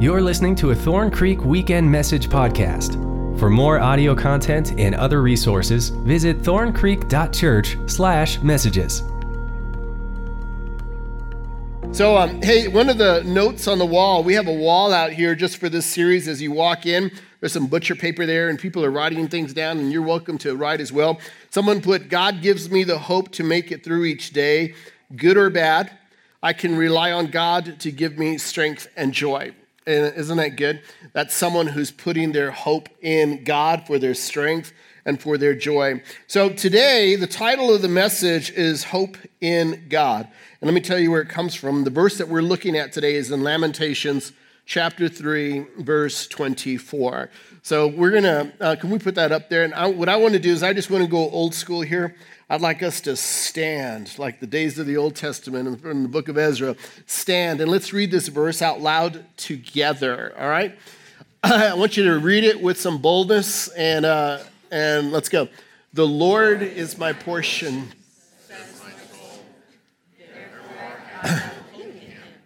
You're listening to a Thorn Creek Weekend Message podcast. For more audio content and other resources, visit thorncreek.church/messages. So, um, hey, one of the notes on the wall, we have a wall out here just for this series. As you walk in, there's some butcher paper there, and people are writing things down, and you're welcome to write as well. Someone put, God gives me the hope to make it through each day, good or bad. I can rely on God to give me strength and joy. And isn't that good? That's someone who's putting their hope in God for their strength and for their joy. So today, the title of the message is Hope in God. And let me tell you where it comes from. The verse that we're looking at today is in Lamentations chapter 3, verse 24. So we're going to, uh, can we put that up there? And I, what I want to do is I just want to go old school here. I'd like us to stand like the days of the Old Testament in the book of Ezra. Stand and let's read this verse out loud together, all right? I want you to read it with some boldness and, uh, and let's go. The Lord is my portion.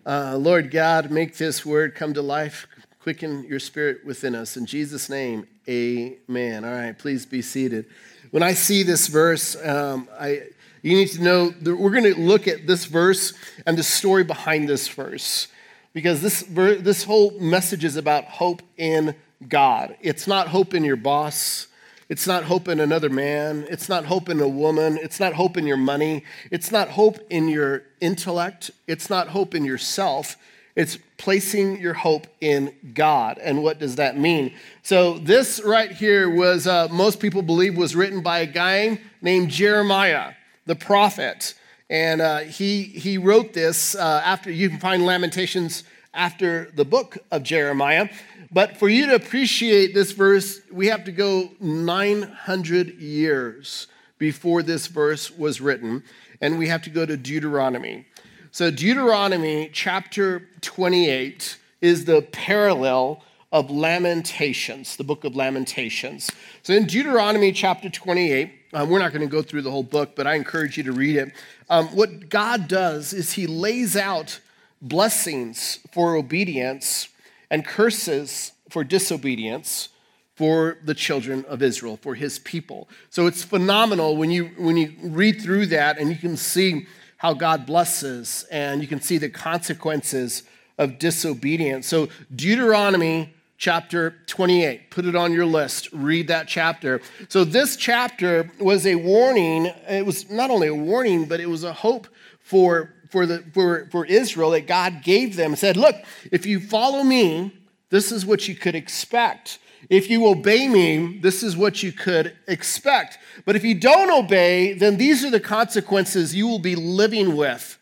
Uh, Lord God, make this word come to life. Quicken your spirit within us. In Jesus' name, amen. All right, please be seated. When I see this verse, um, I, you need to know that we're going to look at this verse and the story behind this verse because this, this whole message is about hope in God. It's not hope in your boss. It's not hope in another man. It's not hope in a woman. It's not hope in your money. It's not hope in your intellect. It's not hope in yourself. It's placing your hope in God. And what does that mean? So, this right here was, uh, most people believe, was written by a guy named Jeremiah, the prophet. And uh, he, he wrote this uh, after, you can find Lamentations after the book of Jeremiah. But for you to appreciate this verse, we have to go 900 years before this verse was written, and we have to go to Deuteronomy. So, Deuteronomy chapter 28 is the parallel of Lamentations, the book of Lamentations. So, in Deuteronomy chapter 28, um, we're not going to go through the whole book, but I encourage you to read it. Um, what God does is He lays out blessings for obedience and curses for disobedience for the children of Israel, for His people. So, it's phenomenal when you, when you read through that and you can see how God blesses, and you can see the consequences of disobedience. So, Deuteronomy chapter 28, put it on your list, read that chapter. So, this chapter was a warning. It was not only a warning, but it was a hope for, for, the, for, for Israel that God gave them. said, Look, if you follow me, this is what you could expect. If you obey me, this is what you could expect. But if you don't obey, then these are the consequences you will be living with.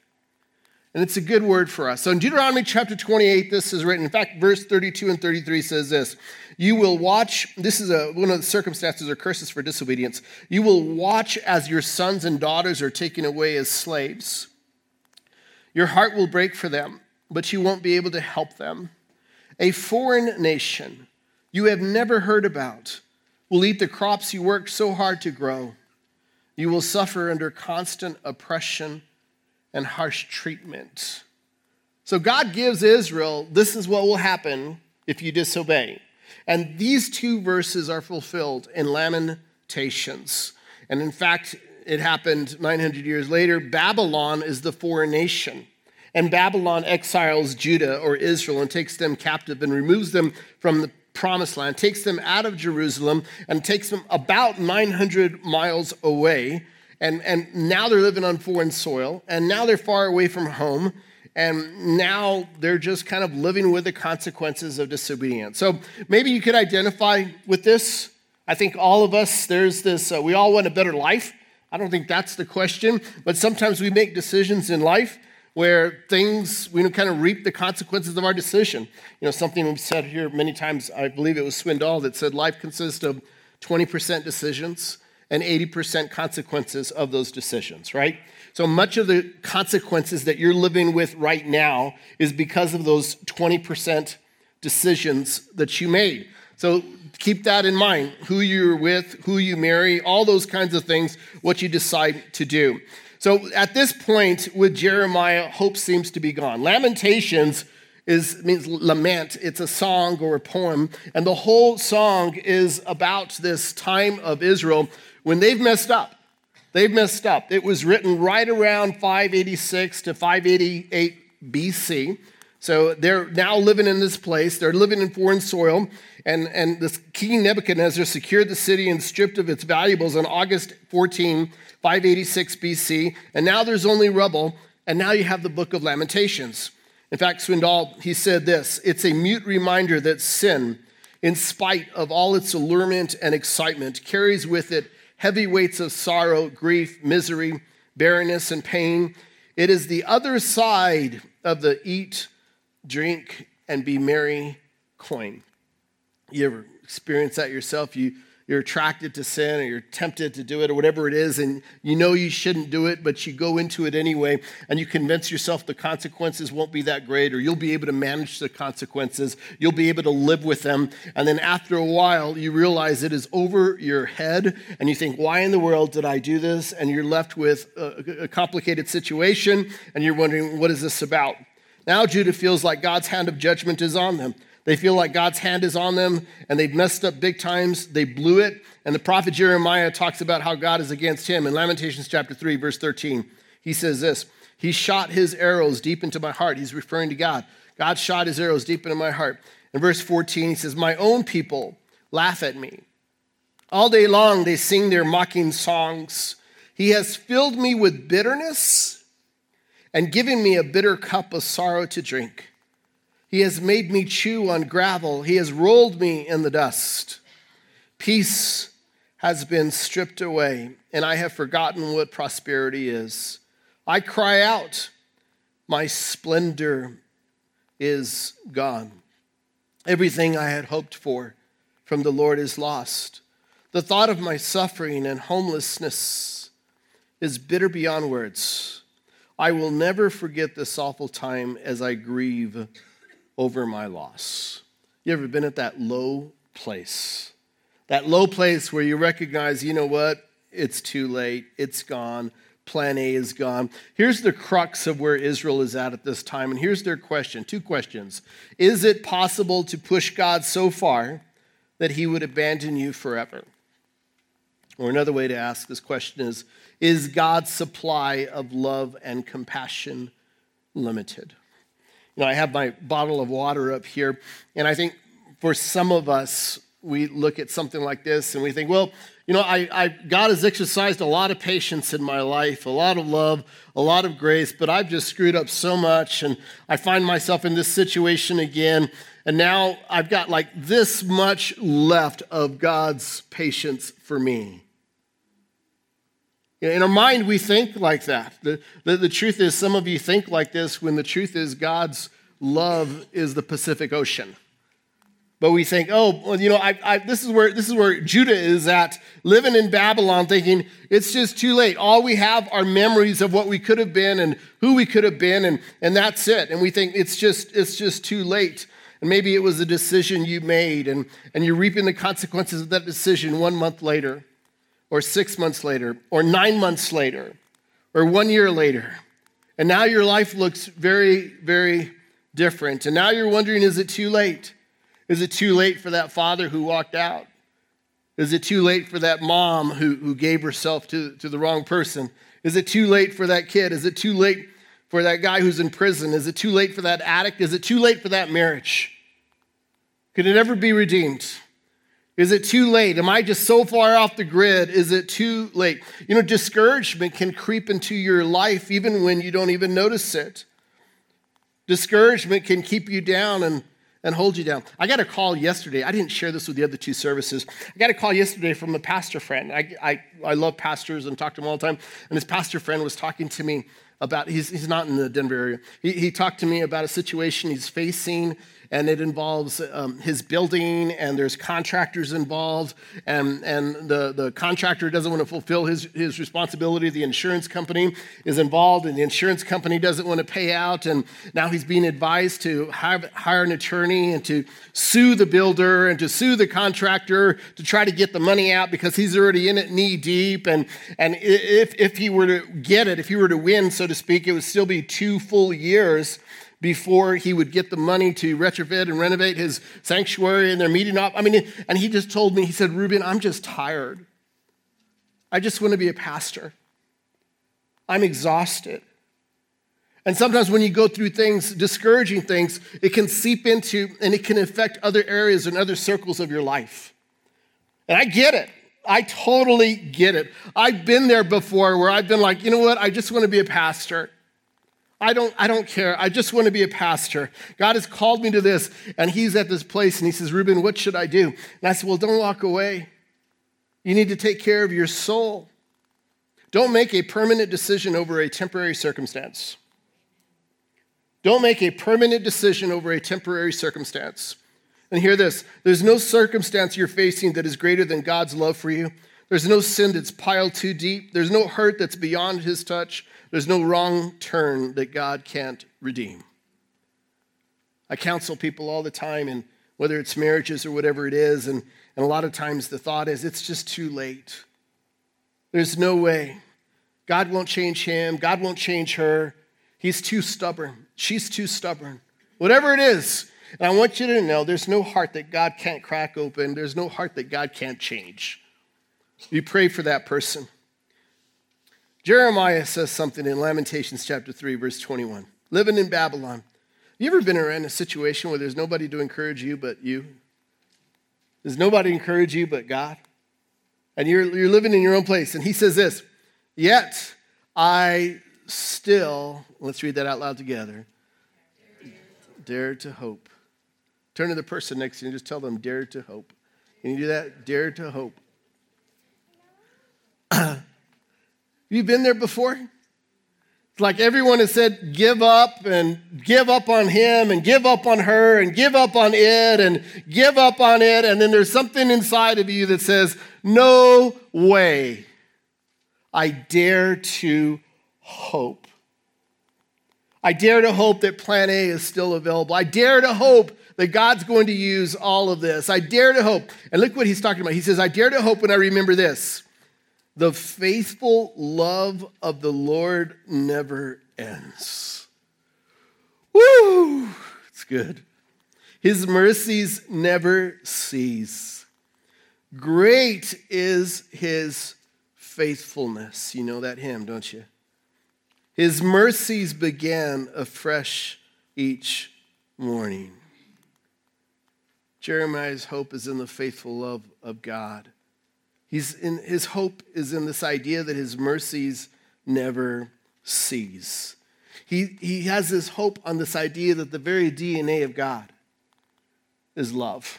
And it's a good word for us. So in Deuteronomy chapter 28, this is written. In fact, verse 32 and 33 says this You will watch, this is a, one of the circumstances or curses for disobedience. You will watch as your sons and daughters are taken away as slaves. Your heart will break for them, but you won't be able to help them. A foreign nation you have never heard about will eat the crops you worked so hard to grow. You will suffer under constant oppression and harsh treatment. So God gives Israel this is what will happen if you disobey. And these two verses are fulfilled in Lamentations. And in fact, it happened 900 years later. Babylon is the foreign nation. And Babylon exiles Judah or Israel and takes them captive and removes them from the promised land, takes them out of Jerusalem and takes them about 900 miles away. And, and now they're living on foreign soil, and now they're far away from home, and now they're just kind of living with the consequences of disobedience. So maybe you could identify with this. I think all of us, there's this, uh, we all want a better life. I don't think that's the question, but sometimes we make decisions in life where things, we kind of reap the consequences of our decision. You know, something we've said here many times, I believe it was Swindoll that said life consists of 20% decisions and 80% consequences of those decisions, right? So much of the consequences that you're living with right now is because of those 20% decisions that you made. So keep that in mind who you're with, who you marry, all those kinds of things, what you decide to do. So at this point with Jeremiah, hope seems to be gone. Lamentations is means lament. It's a song or a poem, and the whole song is about this time of Israel when they've messed up. They've messed up. It was written right around 586 to 588 BC. So they're now living in this place. They're living in foreign soil. And, and this King Nebuchadnezzar secured the city and stripped of its valuables on August 14, 586 BC. And now there's only rubble. And now you have the book of Lamentations. In fact, Swindoll, he said this it's a mute reminder that sin, in spite of all its allurement and excitement, carries with it heavy weights of sorrow, grief, misery, barrenness, and pain. It is the other side of the eat, drink, and be merry coin. You ever experience that yourself? You you're attracted to sin or you're tempted to do it or whatever it is, and you know you shouldn't do it, but you go into it anyway, and you convince yourself the consequences won't be that great, or you'll be able to manage the consequences, you'll be able to live with them. And then after a while, you realize it is over your head, and you think, why in the world did I do this? And you're left with a, a complicated situation, and you're wondering, what is this about? Now Judah feels like God's hand of judgment is on them. They feel like God's hand is on them and they've messed up big times. They blew it. And the prophet Jeremiah talks about how God is against him. In Lamentations chapter 3, verse 13, he says this He shot his arrows deep into my heart. He's referring to God. God shot his arrows deep into my heart. In verse 14, he says, My own people laugh at me. All day long they sing their mocking songs. He has filled me with bitterness and given me a bitter cup of sorrow to drink. He has made me chew on gravel. He has rolled me in the dust. Peace has been stripped away, and I have forgotten what prosperity is. I cry out, My splendor is gone. Everything I had hoped for from the Lord is lost. The thought of my suffering and homelessness is bitter beyond words. I will never forget this awful time as I grieve over my loss. You ever been at that low place? That low place where you recognize, you know what? It's too late. It's gone. Plan A is gone. Here's the crux of where Israel is at at this time. And here's their question two questions. Is it possible to push God so far that he would abandon you forever? Or another way to ask this question is Is God's supply of love and compassion limited? You know, I have my bottle of water up here, and I think for some of us, we look at something like this and we think, well, you know, I, I, God has exercised a lot of patience in my life, a lot of love, a lot of grace, but I've just screwed up so much, and I find myself in this situation again, and now I've got like this much left of God's patience for me. In our mind, we think like that. The, the, the, truth is, some of you think like this when the truth is God's love is the Pacific Ocean. But we think, oh, well, you know, I, I, this, is where, this is where Judah is at, living in Babylon, thinking it's just too late. All we have are memories of what we could have been and who we could have been, and, and that's it. And we think it's just, it's just too late. And maybe it was a decision you made, and, and you're reaping the consequences of that decision one month later or six months later, or nine months later, or one year later. And now your life looks very, very different. And now you're wondering is it too late? Is it too late for that father who walked out? Is it too late for that mom who, who gave herself to, to the wrong person? Is it too late for that kid? Is it too late for that guy who's in prison? Is it too late for that addict? Is it too late for that marriage? Could it ever be redeemed? Is it too late? Am I just so far off the grid? Is it too late? You know, discouragement can creep into your life even when you don't even notice it. Discouragement can keep you down and, and hold you down. I got a call yesterday. I didn't share this with the other two services. I got a call yesterday from a pastor friend. I, I, I love pastors and talk to them all the time. And his pastor friend was talking to me about, he's, he's not in the Denver area. He, he talked to me about a situation he's facing and it involves um, his building, and there's contractors involved, and, and the, the contractor doesn't want to fulfill his, his responsibility. The insurance company is involved, and the insurance company doesn't want to pay out, and now he's being advised to have, hire an attorney and to sue the builder and to sue the contractor to try to get the money out because he's already in it knee deep. And, and if, if he were to get it, if he were to win, so to speak, it would still be two full years before he would get the money to retrofit and renovate his sanctuary and their meeting up. I mean, and he just told me, he said, Ruben, I'm just tired. I just want to be a pastor. I'm exhausted. And sometimes when you go through things, discouraging things, it can seep into and it can affect other areas and other circles of your life. And I get it. I totally get it. I've been there before where I've been like, you know what? I just want to be a pastor. I don't, I don't care. I just want to be a pastor. God has called me to this, and He's at this place, and He says, Ruben, what should I do? And I said, Well, don't walk away. You need to take care of your soul. Don't make a permanent decision over a temporary circumstance. Don't make a permanent decision over a temporary circumstance. And hear this there's no circumstance you're facing that is greater than God's love for you. There's no sin that's piled too deep. There's no hurt that's beyond his touch. There's no wrong turn that God can't redeem. I counsel people all the time, and whether it's marriages or whatever it is, and, and a lot of times the thought is it's just too late. There's no way. God won't change him, God won't change her. He's too stubborn. She's too stubborn. Whatever it is, and I want you to know there's no heart that God can't crack open, there's no heart that God can't change. You pray for that person. Jeremiah says something in Lamentations chapter 3, verse 21. Living in Babylon. You ever been in a situation where there's nobody to encourage you but you? There's nobody to encourage you but God? And you're, you're living in your own place. And he says this, Yet I still, let's read that out loud together, dare to hope. Turn to the person next to you and just tell them, dare to hope. Can you do that? Dare to hope. You been there before? It's like everyone has said, give up and give up on him and give up on her and give up on it and give up on it. And then there's something inside of you that says, no way. I dare to hope. I dare to hope that plan A is still available. I dare to hope that God's going to use all of this. I dare to hope. And look what he's talking about. He says, I dare to hope when I remember this the faithful love of the Lord never ends. Woo! It's good. His mercies never cease. Great is his faithfulness. You know that hymn, don't you? His mercies began afresh each morning. Jeremiah's hope is in the faithful love of God. He's in, his hope is in this idea that his mercies never cease. He, he has this hope on this idea that the very DNA of God is love.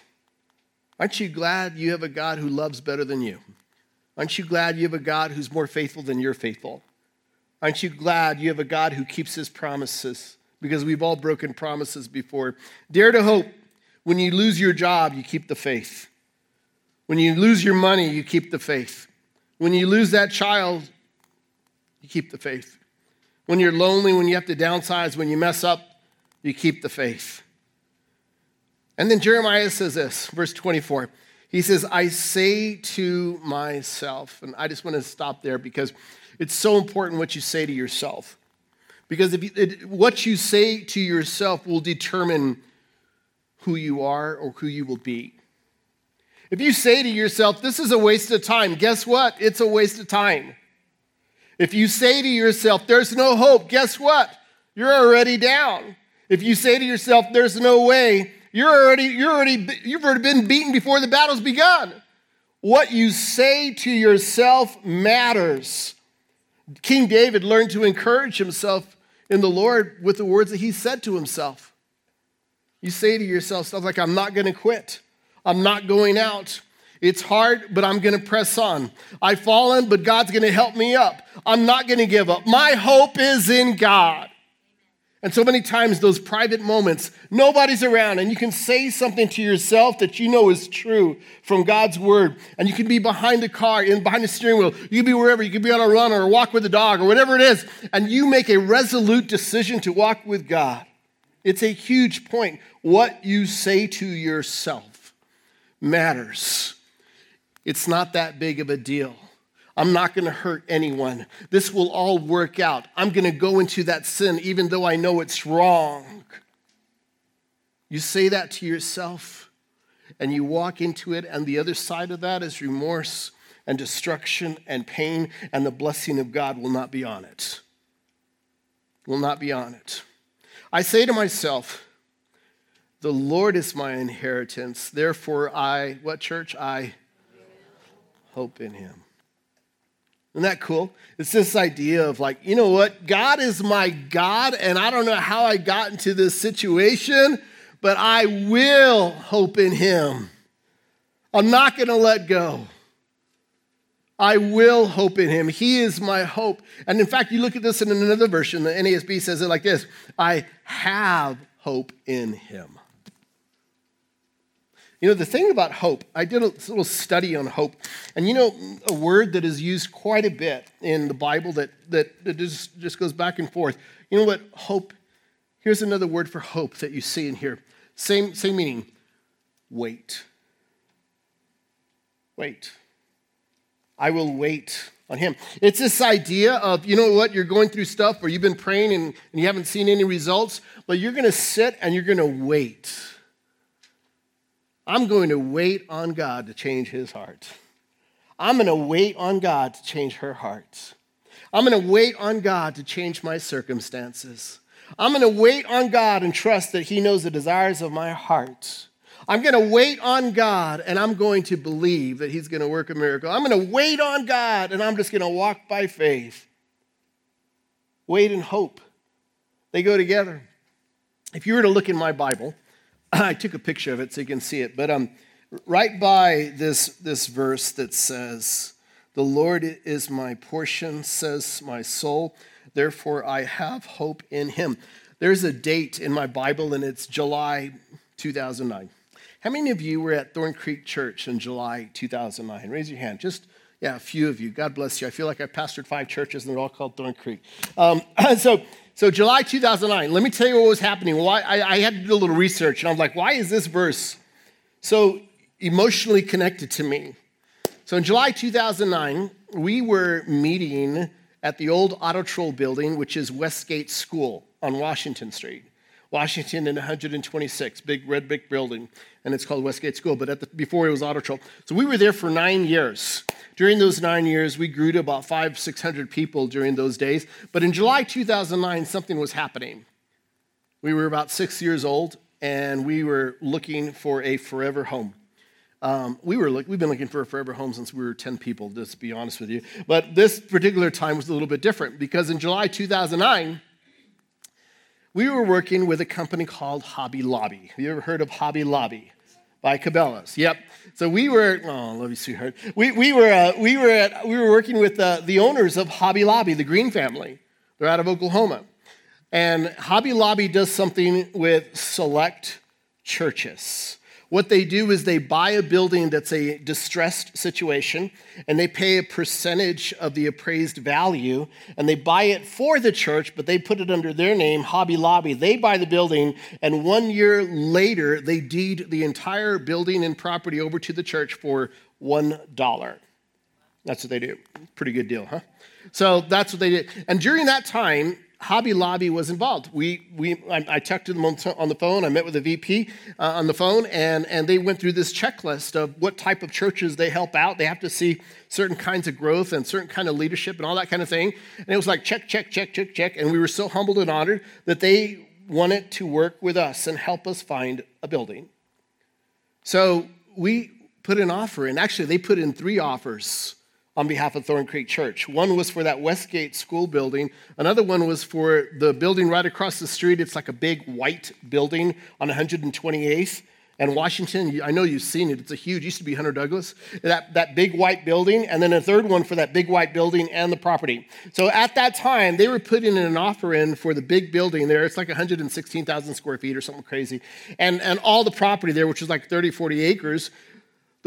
Aren't you glad you have a God who loves better than you? Aren't you glad you have a God who's more faithful than you're faithful? Aren't you glad you have a God who keeps his promises? Because we've all broken promises before. Dare to hope when you lose your job, you keep the faith. When you lose your money, you keep the faith. When you lose that child, you keep the faith. When you're lonely, when you have to downsize, when you mess up, you keep the faith. And then Jeremiah says this, verse 24. He says, I say to myself, and I just want to stop there because it's so important what you say to yourself. Because if you, it, what you say to yourself will determine who you are or who you will be. If you say to yourself, this is a waste of time, guess what? It's a waste of time. If you say to yourself, there's no hope, guess what? You're already down. If you say to yourself, there's no way, you're already, you're already, you've already been beaten before the battle's begun. What you say to yourself matters. King David learned to encourage himself in the Lord with the words that he said to himself. You say to yourself stuff like, I'm not going to quit. I'm not going out. It's hard, but I'm going to press on. I've fallen, but God's going to help me up. I'm not going to give up. My hope is in God. And so many times, those private moments, nobody's around, and you can say something to yourself that you know is true from God's word. And you can be behind the car, in behind the steering wheel. You can be wherever. You can be on a run or a walk with a dog or whatever it is. And you make a resolute decision to walk with God. It's a huge point. What you say to yourself matters. It's not that big of a deal. I'm not going to hurt anyone. This will all work out. I'm going to go into that sin even though I know it's wrong. You say that to yourself and you walk into it, and the other side of that is remorse and destruction and pain, and the blessing of God will not be on it. Will not be on it. I say to myself, the Lord is my inheritance. Therefore, I, what church? I hope in him. Isn't that cool? It's this idea of like, you know what? God is my God, and I don't know how I got into this situation, but I will hope in him. I'm not going to let go. I will hope in him. He is my hope. And in fact, you look at this in another version, the NASB says it like this I have hope in him. You know, the thing about hope, I did a little study on hope. And you know, a word that is used quite a bit in the Bible that, that, that just, just goes back and forth. You know what? Hope. Here's another word for hope that you see in here. Same, same meaning. Wait. Wait. I will wait on him. It's this idea of, you know what, you're going through stuff where you've been praying and, and you haven't seen any results, but you're going to sit and you're going to wait. I'm going to wait on God to change his heart. I'm going to wait on God to change her heart. I'm going to wait on God to change my circumstances. I'm going to wait on God and trust that he knows the desires of my heart. I'm going to wait on God and I'm going to believe that He's going to work a miracle. I'm going to wait on God and I'm just going to walk by faith. Wait and hope. They go together. If you were to look in my Bible, I took a picture of it so you can see it, but um, right by this, this verse that says, The Lord is my portion, says my soul, therefore I have hope in Him. There's a date in my Bible and it's July 2009. How many of you were at Thorn Creek Church in July 2009? Raise your hand. Just, yeah, a few of you. God bless you. I feel like I pastored five churches and they're all called Thorn Creek. Um, so, so July 2009, let me tell you what was happening. Well, I, I had to do a little research and I'm like, why is this verse so emotionally connected to me? So in July 2009, we were meeting at the old Auto Troll building, which is Westgate School on Washington Street. Washington and 126, big red brick building, and it's called Westgate School. But the, before it was Auto so we were there for nine years. During those nine years, we grew to about five, six hundred people during those days. But in July 2009, something was happening. We were about six years old, and we were looking for a forever home. Um, we were look, we've been looking for a forever home since we were 10 people, just to be honest with you. But this particular time was a little bit different because in July 2009, we were working with a company called Hobby Lobby. Have you ever heard of Hobby Lobby? By Cabela's. Yep. So we were, oh, love you, sweetheart. We, we, were, uh, we, were, at, we were working with uh, the owners of Hobby Lobby, the Green family. They're out of Oklahoma. And Hobby Lobby does something with select churches. What they do is they buy a building that's a distressed situation and they pay a percentage of the appraised value and they buy it for the church, but they put it under their name, Hobby Lobby. They buy the building and one year later they deed the entire building and property over to the church for $1. That's what they do. Pretty good deal, huh? So that's what they did. And during that time, Hobby Lobby was involved. We, we, I, I texted them on, on, the phone. I met with a VP uh, on the phone, and, and they went through this checklist of what type of churches they help out. They have to see certain kinds of growth and certain kind of leadership and all that kind of thing. And it was like check, check, check, check, check. And we were so humbled and honored that they wanted to work with us and help us find a building. So we put an offer in. Actually, they put in three offers on behalf of Thorn Creek Church. One was for that Westgate school building. Another one was for the building right across the street. It's like a big white building on 128th and Washington. I know you've seen it. It's a huge, used to be Hunter Douglas. That, that big white building, and then a third one for that big white building and the property. So at that time, they were putting an offer in for the big building there. It's like 116,000 square feet or something crazy. And, and all the property there, which was like 30, 40 acres,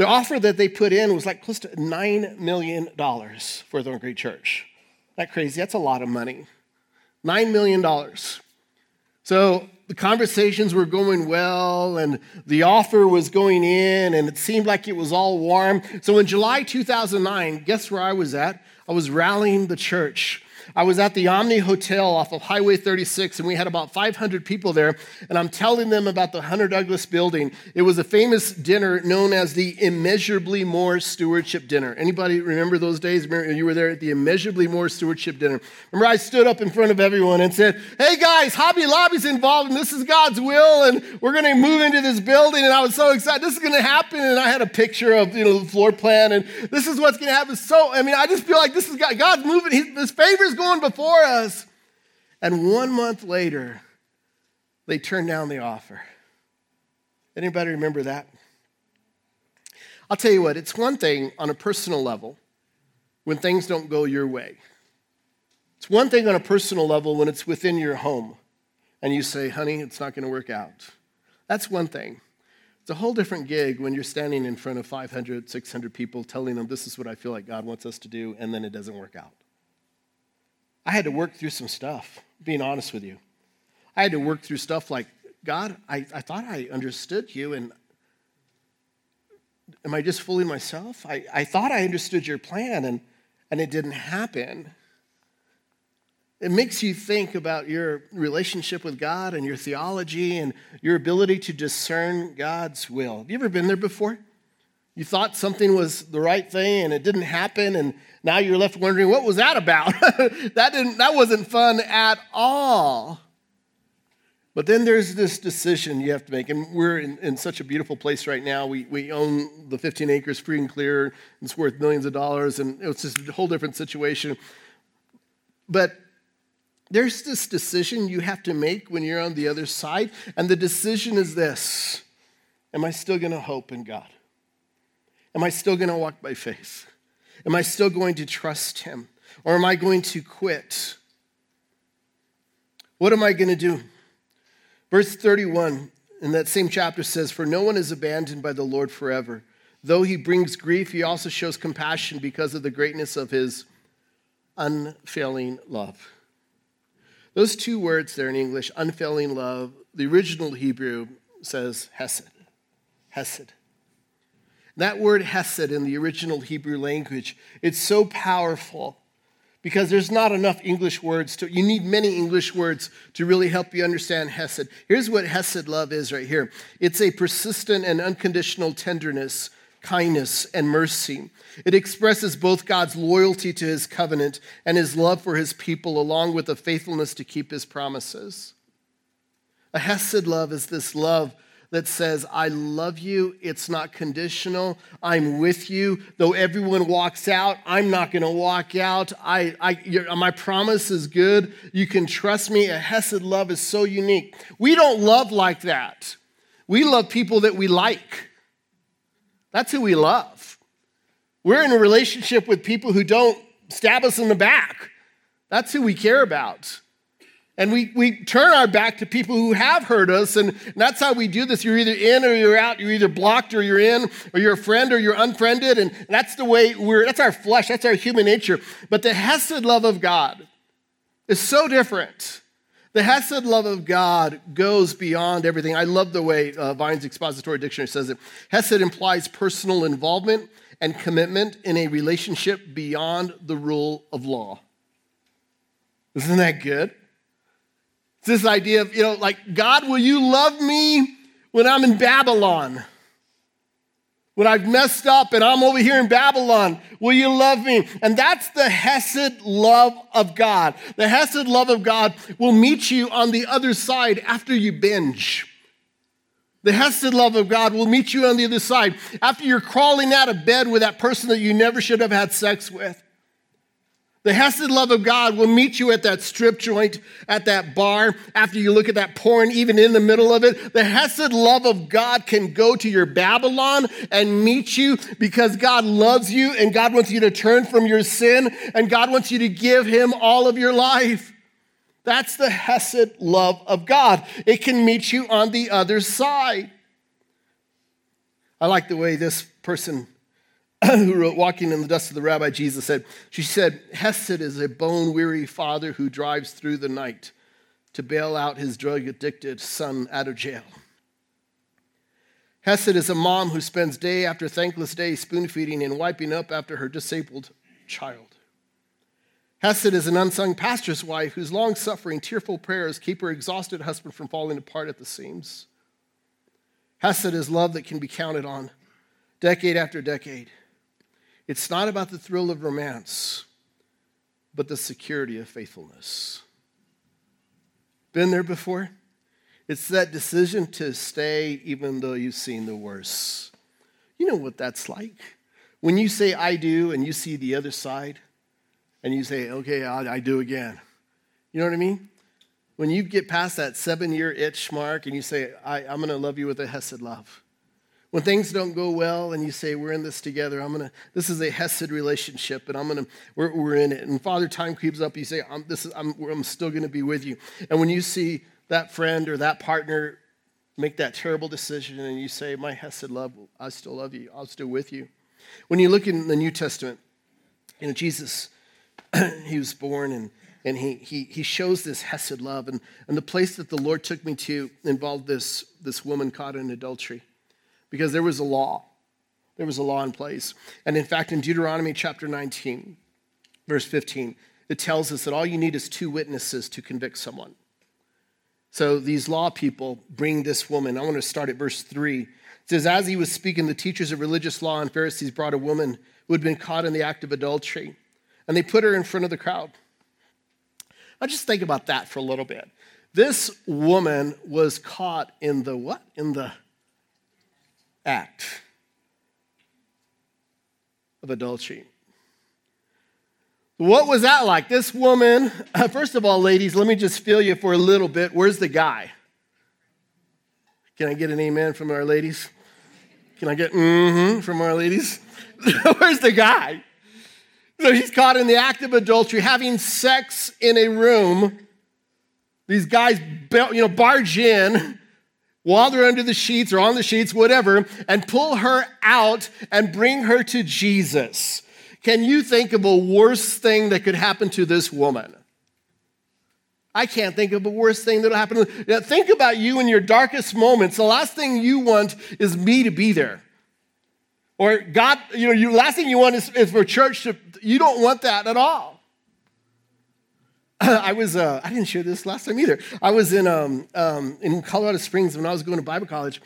the offer that they put in was like close to $9 million for Thorn Creek Church. That crazy? That's a lot of money. $9 million. So the conversations were going well, and the offer was going in, and it seemed like it was all warm. So in July 2009, guess where I was at? I was rallying the church. I was at the Omni Hotel off of Highway 36, and we had about 500 people there. And I'm telling them about the Hunter Douglas building. It was a famous dinner known as the Immeasurably More Stewardship Dinner. Anybody remember those days? Remember you were there at the Immeasurably More Stewardship Dinner. Remember, I stood up in front of everyone and said, Hey guys, Hobby Lobby's involved, and this is God's will, and we're going to move into this building. And I was so excited. This is going to happen. And I had a picture of you know the floor plan, and this is what's going to happen. So, I mean, I just feel like this is God. God's moving. His favor is going before us. And one month later, they turned down the offer. Anybody remember that? I'll tell you what, it's one thing on a personal level when things don't go your way. It's one thing on a personal level when it's within your home and you say, honey, it's not going to work out. That's one thing. It's a whole different gig when you're standing in front of 500, 600 people telling them, this is what I feel like God wants us to do, and then it doesn't work out. I had to work through some stuff, being honest with you. I had to work through stuff like, God, I, I thought I understood you, and am I just fooling myself? I, I thought I understood your plan, and, and it didn't happen. It makes you think about your relationship with God and your theology and your ability to discern God's will. Have you ever been there before? You thought something was the right thing and it didn't happen, and now you're left wondering, what was that about? that, didn't, that wasn't fun at all. But then there's this decision you have to make, and we're in, in such a beautiful place right now. We, we own the 15 acres free and clear, it's worth millions of dollars, and it's just a whole different situation. But there's this decision you have to make when you're on the other side, and the decision is this Am I still going to hope in God? Am I still going to walk by faith? Am I still going to trust Him? Or am I going to quit? What am I going to do? Verse 31 in that same chapter says, For no one is abandoned by the Lord forever. Though he brings grief, he also shows compassion because of the greatness of his unfailing love. Those two words there in English, unfailing love, the original Hebrew says hesed. Hesed. That word hesed in the original Hebrew language, it's so powerful because there's not enough English words to you need many English words to really help you understand hesed. Here's what hesed love is right here. It's a persistent and unconditional tenderness kindness, and mercy. It expresses both God's loyalty to his covenant and his love for his people, along with the faithfulness to keep his promises. A Hesed love is this love that says, I love you. It's not conditional. I'm with you. Though everyone walks out, I'm not going to walk out. I, I, my promise is good. You can trust me. A Hesed love is so unique. We don't love like that. We love people that we like. That's who we love. We're in a relationship with people who don't stab us in the back. That's who we care about. And we, we turn our back to people who have hurt us, and that's how we do this. You're either in or you're out. You're either blocked or you're in, or you're a friend or you're unfriended. And that's the way we're, that's our flesh, that's our human nature. But the Hesed love of God is so different. The Hesed love of God goes beyond everything. I love the way uh, Vine's Expository Dictionary says it. Hesed implies personal involvement and commitment in a relationship beyond the rule of law. Isn't that good? It's this idea of, you know, like, God, will you love me when I'm in Babylon? when I've messed up and I'm over here in Babylon, will you love me? And that's the Hesed love of God. The Hesed love of God will meet you on the other side after you binge. The Hesed love of God will meet you on the other side after you're crawling out of bed with that person that you never should have had sex with. The Hesed love of God will meet you at that strip joint, at that bar, after you look at that porn, even in the middle of it. The Hesed love of God can go to your Babylon and meet you because God loves you and God wants you to turn from your sin and God wants you to give Him all of your life. That's the Hesed love of God. It can meet you on the other side. I like the way this person who wrote Walking in the Dust of the Rabbi, Jesus said, she said, Hesed is a bone weary father who drives through the night to bail out his drug addicted son out of jail. Hesed is a mom who spends day after thankless day spoon feeding and wiping up after her disabled child. Hesed is an unsung pastor's wife whose long suffering, tearful prayers keep her exhausted husband from falling apart at the seams. Hesed is love that can be counted on decade after decade. It's not about the thrill of romance, but the security of faithfulness. Been there before? It's that decision to stay even though you've seen the worst. You know what that's like. When you say, I do, and you see the other side, and you say, okay, I, I do again. You know what I mean? When you get past that seven year itch mark and you say, I, I'm going to love you with a Hesed love. When things don't go well and you say, we're in this together, I'm to, this is a Hesed relationship and I'm to, we're, we're in it. And Father, time creeps up, you say, I'm, this is, I'm, I'm still to be with you. And when you see that friend or that partner make that terrible decision and you say, my Hesed love, I still love you, I'll still with you. When you look in the New Testament, you know, Jesus, he was born and, and he, he, he shows this Hesed love. And, and the place that the Lord took me to involved this, this woman caught in adultery because there was a law. There was a law in place. And in fact, in Deuteronomy chapter 19, verse 15, it tells us that all you need is two witnesses to convict someone. So these law people bring this woman. I want to start at verse 3. It says, As he was speaking, the teachers of religious law and Pharisees brought a woman who had been caught in the act of adultery, and they put her in front of the crowd. I just think about that for a little bit. This woman was caught in the what? In the act of adultery. What was that like? This woman, first of all, ladies, let me just feel you for a little bit. Where's the guy? Can I get an amen from our ladies? Can I get mm-hmm from our ladies? Where's the guy? So he's caught in the act of adultery, having sex in a room. These guys, you know, barge in they're under the sheets or on the sheets, whatever, and pull her out and bring her to Jesus. Can you think of a worse thing that could happen to this woman? I can't think of a worse thing that'll happen. Think about you in your darkest moments. The last thing you want is me to be there. Or God, you know, your last thing you want is, is for church to, you don't want that at all. I was, uh, I didn't share this last time either. I was in, um, um, in Colorado Springs when I was going to Bible college.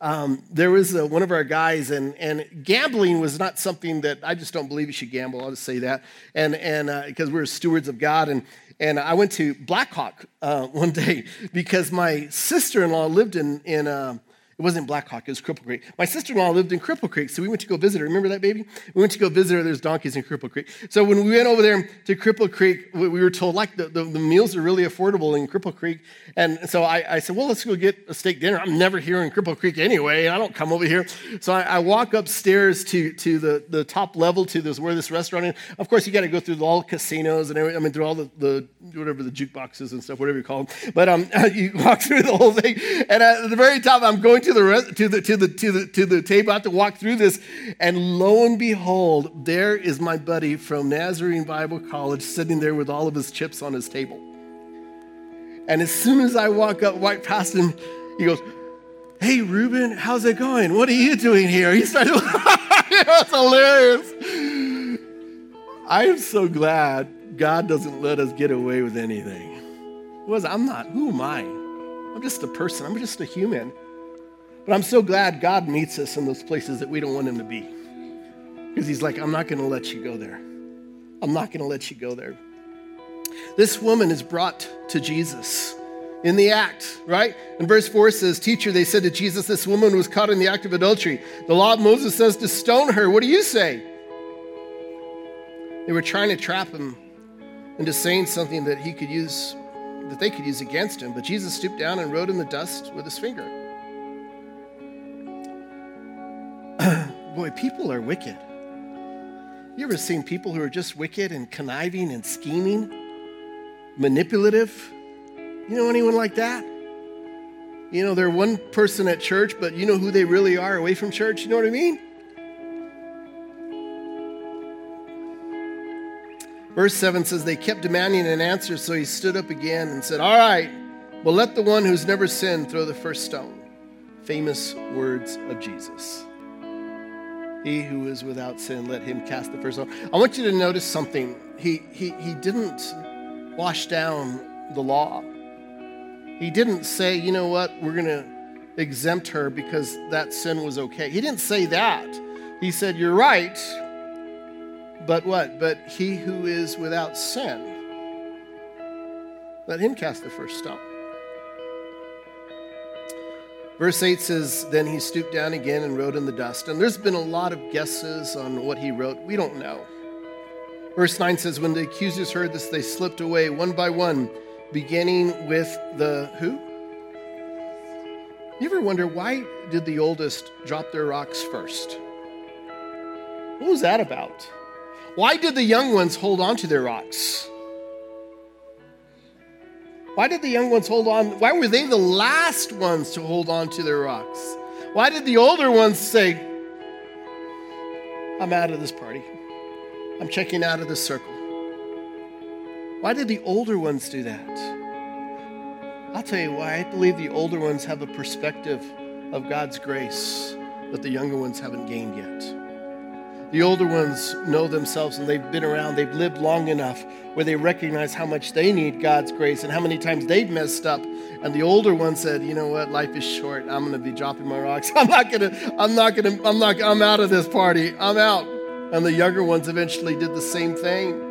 Um, there was uh, one of our guys, and, and gambling was not something that I just don't believe you should gamble. I'll just say that. And and because uh, we're stewards of God, and and I went to Black Hawk uh, one day because my sister in law lived in in uh, it wasn't Black Hawk, it was Cripple Creek. My sister in law lived in Cripple Creek, so we went to go visit her. Remember that baby? We went to go visit her. There's donkeys in Cripple Creek. So when we went over there to Cripple Creek, we were told like the, the, the meals are really affordable in Cripple Creek. And so I, I, said, well, let's go get a steak dinner. I'm never here in Cripple Creek anyway, and I don't come over here. So I, I walk upstairs to, to the, the top level to this where this restaurant is. Of course, you got to go through all the casinos and everything. I mean, through all the, the whatever the jukeboxes and stuff, whatever you call them. But um, you walk through the whole thing. And at the very top, I'm going to the, to the to the, to the, to the table. I have to walk through this. And lo and behold, there is my buddy from Nazarene Bible College sitting there with all of his chips on his table. And as soon as I walk up right past him, he goes, Hey, Ruben, how's it going? What are you doing here? He started, it's hilarious. I am so glad God doesn't let us get away with anything. Was I'm not, who am I? I'm just a person, I'm just a human. But I'm so glad God meets us in those places that we don't want Him to be. Because He's like, I'm not going to let you go there. I'm not going to let you go there. This woman is brought to Jesus in the act, right? And verse 4 says, Teacher, they said to Jesus, this woman was caught in the act of adultery. The law of Moses says to stone her. What do you say? They were trying to trap him into saying something that he could use, that they could use against him. But Jesus stooped down and wrote in the dust with his finger. Boy, people are wicked. You ever seen people who are just wicked and conniving and scheming, manipulative? You know anyone like that? You know, they're one person at church, but you know who they really are away from church? You know what I mean? Verse 7 says, They kept demanding an answer, so he stood up again and said, All right, well, let the one who's never sinned throw the first stone. Famous words of Jesus. He who is without sin, let him cast the first stone. I want you to notice something. He, he, he didn't wash down the law. He didn't say, you know what, we're going to exempt her because that sin was okay. He didn't say that. He said, you're right, but what? But he who is without sin, let him cast the first stone. Verse 8 says, Then he stooped down again and wrote in the dust. And there's been a lot of guesses on what he wrote. We don't know. Verse 9 says, When the accusers heard this, they slipped away one by one, beginning with the who? You ever wonder why did the oldest drop their rocks first? What was that about? Why did the young ones hold on to their rocks? Why did the young ones hold on? Why were they the last ones to hold on to their rocks? Why did the older ones say, I'm out of this party? I'm checking out of this circle. Why did the older ones do that? I'll tell you why. I believe the older ones have a perspective of God's grace that the younger ones haven't gained yet. The older ones know themselves and they've been around, they've lived long enough where they recognize how much they need God's grace and how many times they've messed up. And the older one said, You know what? Life is short. I'm going to be dropping my rocks. I'm not going to, I'm not going to, I'm not, I'm out of this party. I'm out. And the younger ones eventually did the same thing.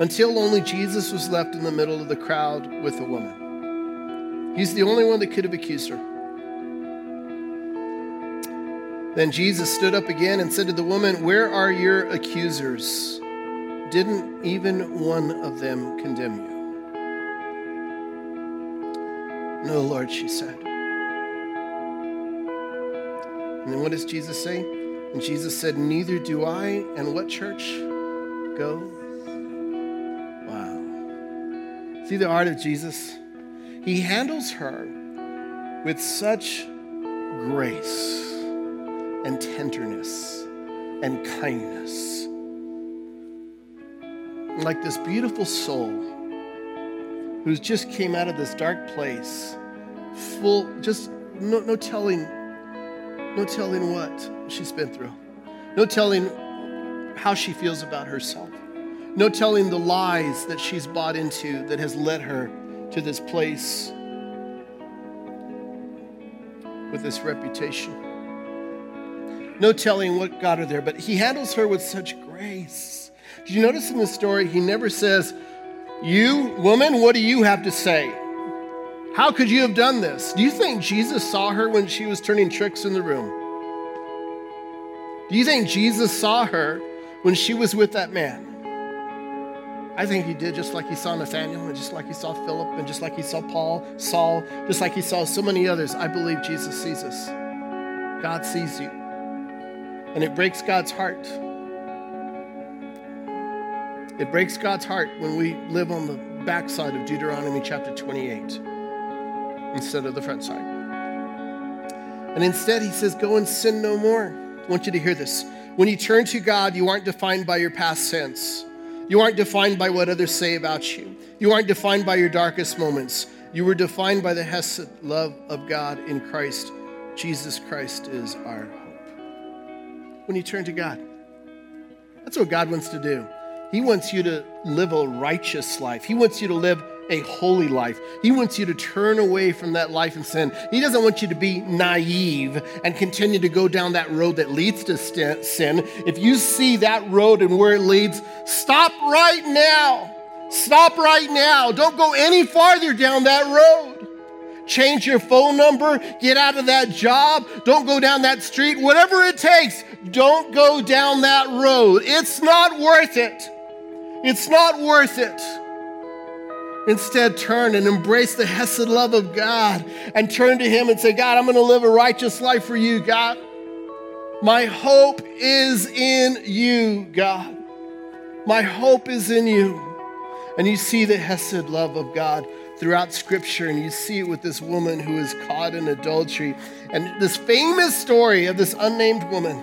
Until only Jesus was left in the middle of the crowd with a woman. He's the only one that could have accused her. Then Jesus stood up again and said to the woman, Where are your accusers? Didn't even one of them condemn you? No, Lord, she said. And then what does Jesus say? And Jesus said, Neither do I. And what church? Go. Wow. See the art of Jesus? He handles her with such grace and tenderness and kindness. Like this beautiful soul who just came out of this dark place, full, just no, no telling, no telling what she's been through, no telling how she feels about herself, no telling the lies that she's bought into that has led her to this place with this reputation no telling what got her there, but he handles her with such grace. Did you notice in the story, he never says, You, woman, what do you have to say? How could you have done this? Do you think Jesus saw her when she was turning tricks in the room? Do you think Jesus saw her when she was with that man? I think he did just like he saw Nathaniel and just like he saw Philip and just like he saw Paul, Saul, just like he saw so many others. I believe Jesus sees us. God sees you. And it breaks God's heart. It breaks God's heart when we live on the backside of Deuteronomy chapter 28 instead of the front side. And instead, he says, Go and sin no more. I want you to hear this. When you turn to God, you aren't defined by your past sins. You aren't defined by what others say about you. You aren't defined by your darkest moments. You were defined by the Hesed love of God in Christ. Jesus Christ is our when you turn to God. That's what God wants to do. He wants you to live a righteous life. He wants you to live a holy life. He wants you to turn away from that life in sin. He doesn't want you to be naive and continue to go down that road that leads to sin. If you see that road and where it leads, stop right now. Stop right now. Don't go any farther down that road change your phone number, get out of that job, don't go down that street, whatever it takes, don't go down that road. It's not worth it. It's not worth it. Instead, turn and embrace the Hesed love of God and turn to Him and say, God, I'm going to live a righteous life for you, God. My hope is in you, God. My hope is in you. And you see the Hesed love of God throughout Scripture, and you see it with this woman who is caught in adultery. And this famous story of this unnamed woman.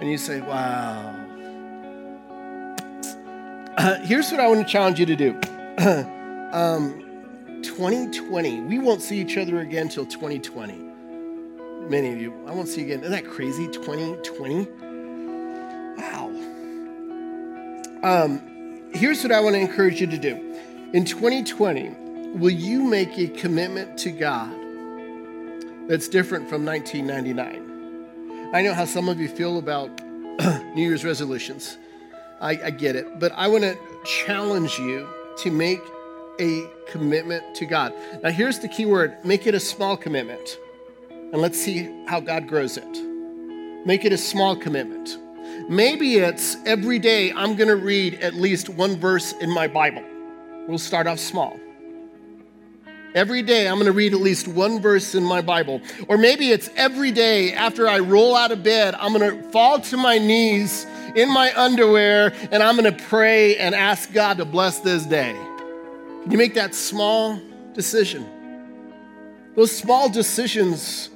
And you say, wow. Uh, here's what I want to challenge you to do. um, 2020, we won't see each other again until 2020. many of you. I won't see you again. Isn't that crazy? 2020? Wow. Um, here's what I want to encourage you to do. In 2020, will you make a commitment to God that's different from 1999? I know how some of you feel about New Year's resolutions. I, I get it. But I want to challenge you to make a commitment to God. Now, here's the key word make it a small commitment. And let's see how God grows it. Make it a small commitment. Maybe it's every day I'm going to read at least one verse in my Bible. We'll start off small. Every day I'm going to read at least one verse in my Bible. Or maybe it's every day after I roll out of bed, I'm going to fall to my knees in my underwear and I'm going to pray and ask God to bless this day. Can you make that small decision? Those small decisions,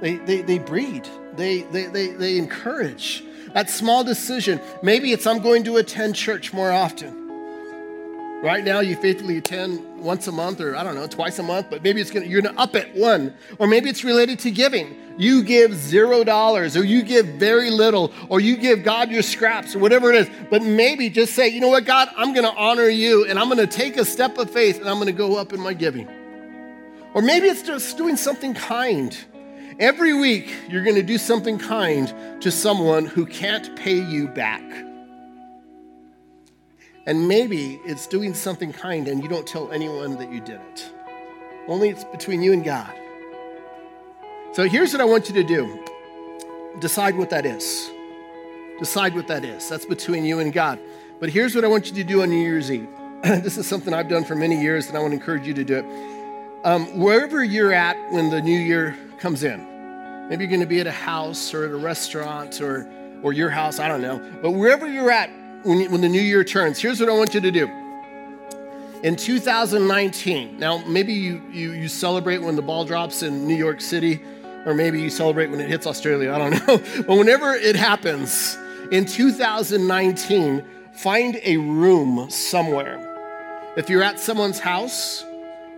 they, they, they breed, they, they, they, they encourage. That small decision, maybe it's I'm going to attend church more often. Right now, you faithfully attend once a month, or I don't know, twice a month, but maybe it's gonna, you're gonna up it one. Or maybe it's related to giving. You give zero dollars, or you give very little, or you give God your scraps, or whatever it is. But maybe just say, you know what, God, I'm gonna honor you, and I'm gonna take a step of faith, and I'm gonna go up in my giving. Or maybe it's just doing something kind. Every week, you're gonna do something kind to someone who can't pay you back. And maybe it's doing something kind and you don't tell anyone that you did it. Only it's between you and God. So here's what I want you to do decide what that is. Decide what that is. That's between you and God. But here's what I want you to do on New Year's Eve. this is something I've done for many years, and I want to encourage you to do it. Um, wherever you're at when the new year comes in, maybe you're going to be at a house or at a restaurant or, or your house, I don't know. But wherever you're at when, when the new year turns, here's what I want you to do. In 2019, now maybe you, you, you celebrate when the ball drops in New York City, or maybe you celebrate when it hits Australia, I don't know. but whenever it happens, in 2019, find a room somewhere. If you're at someone's house,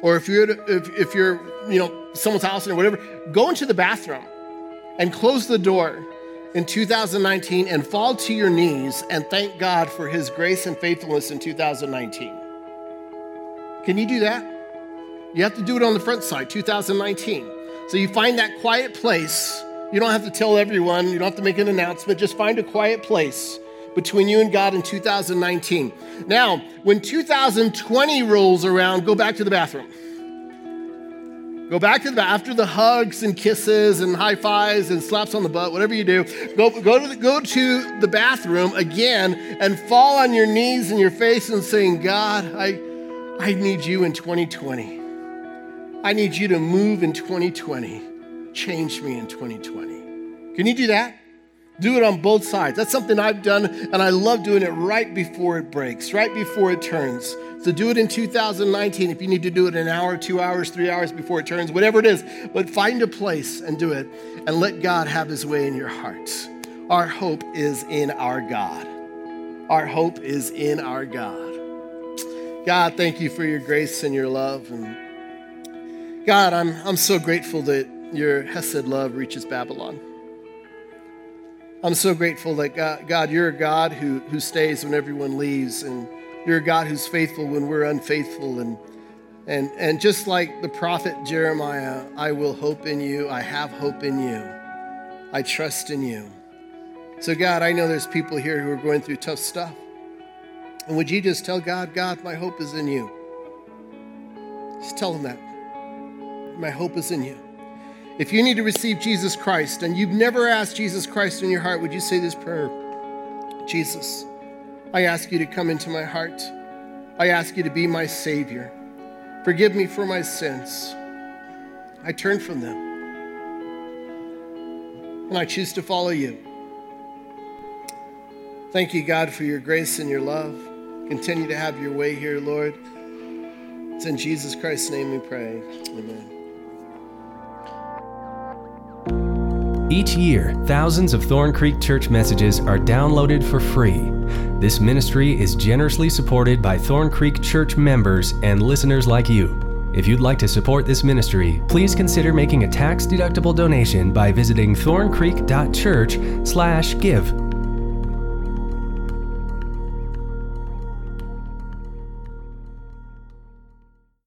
or if you're, if, if you're, you know, someone's house or whatever, go into the bathroom and close the door in 2019 and fall to your knees and thank God for his grace and faithfulness in 2019. Can you do that? You have to do it on the front side, 2019. So you find that quiet place. You don't have to tell everyone, you don't have to make an announcement, just find a quiet place between you and God in 2019. Now, when 2020 rolls around, go back to the bathroom. Go back to the after the hugs and kisses and high fives and slaps on the butt, whatever you do. Go go to the, go to the bathroom again and fall on your knees and your face and saying, God, I I need you in 2020. I need you to move in 2020. Change me in 2020. Can you do that? Do it on both sides. That's something I've done, and I love doing it right before it breaks, right before it turns. So do it in 2019 if you need to do it an hour, two hours, three hours before it turns, whatever it is. But find a place and do it, and let God have his way in your hearts. Our hope is in our God. Our hope is in our God. God, thank you for your grace and your love. And God, I'm, I'm so grateful that your Hesed love reaches Babylon. I'm so grateful that God, God, you're a God who, who stays when everyone leaves, and you're a God who's faithful when we're unfaithful. And, and, and just like the prophet Jeremiah, I will hope in you. I have hope in you. I trust in you. So, God, I know there's people here who are going through tough stuff. And would you just tell God, God, my hope is in you? Just tell him that. My hope is in you. If you need to receive Jesus Christ and you've never asked Jesus Christ in your heart, would you say this prayer? Jesus, I ask you to come into my heart. I ask you to be my Savior. Forgive me for my sins. I turn from them. And I choose to follow you. Thank you, God, for your grace and your love. Continue to have your way here, Lord. It's in Jesus Christ's name we pray. Amen. Each year, thousands of Thorn Creek Church messages are downloaded for free. This ministry is generously supported by Thorn Creek Church members and listeners like you. If you'd like to support this ministry, please consider making a tax-deductible donation by visiting thorncreek.church/give.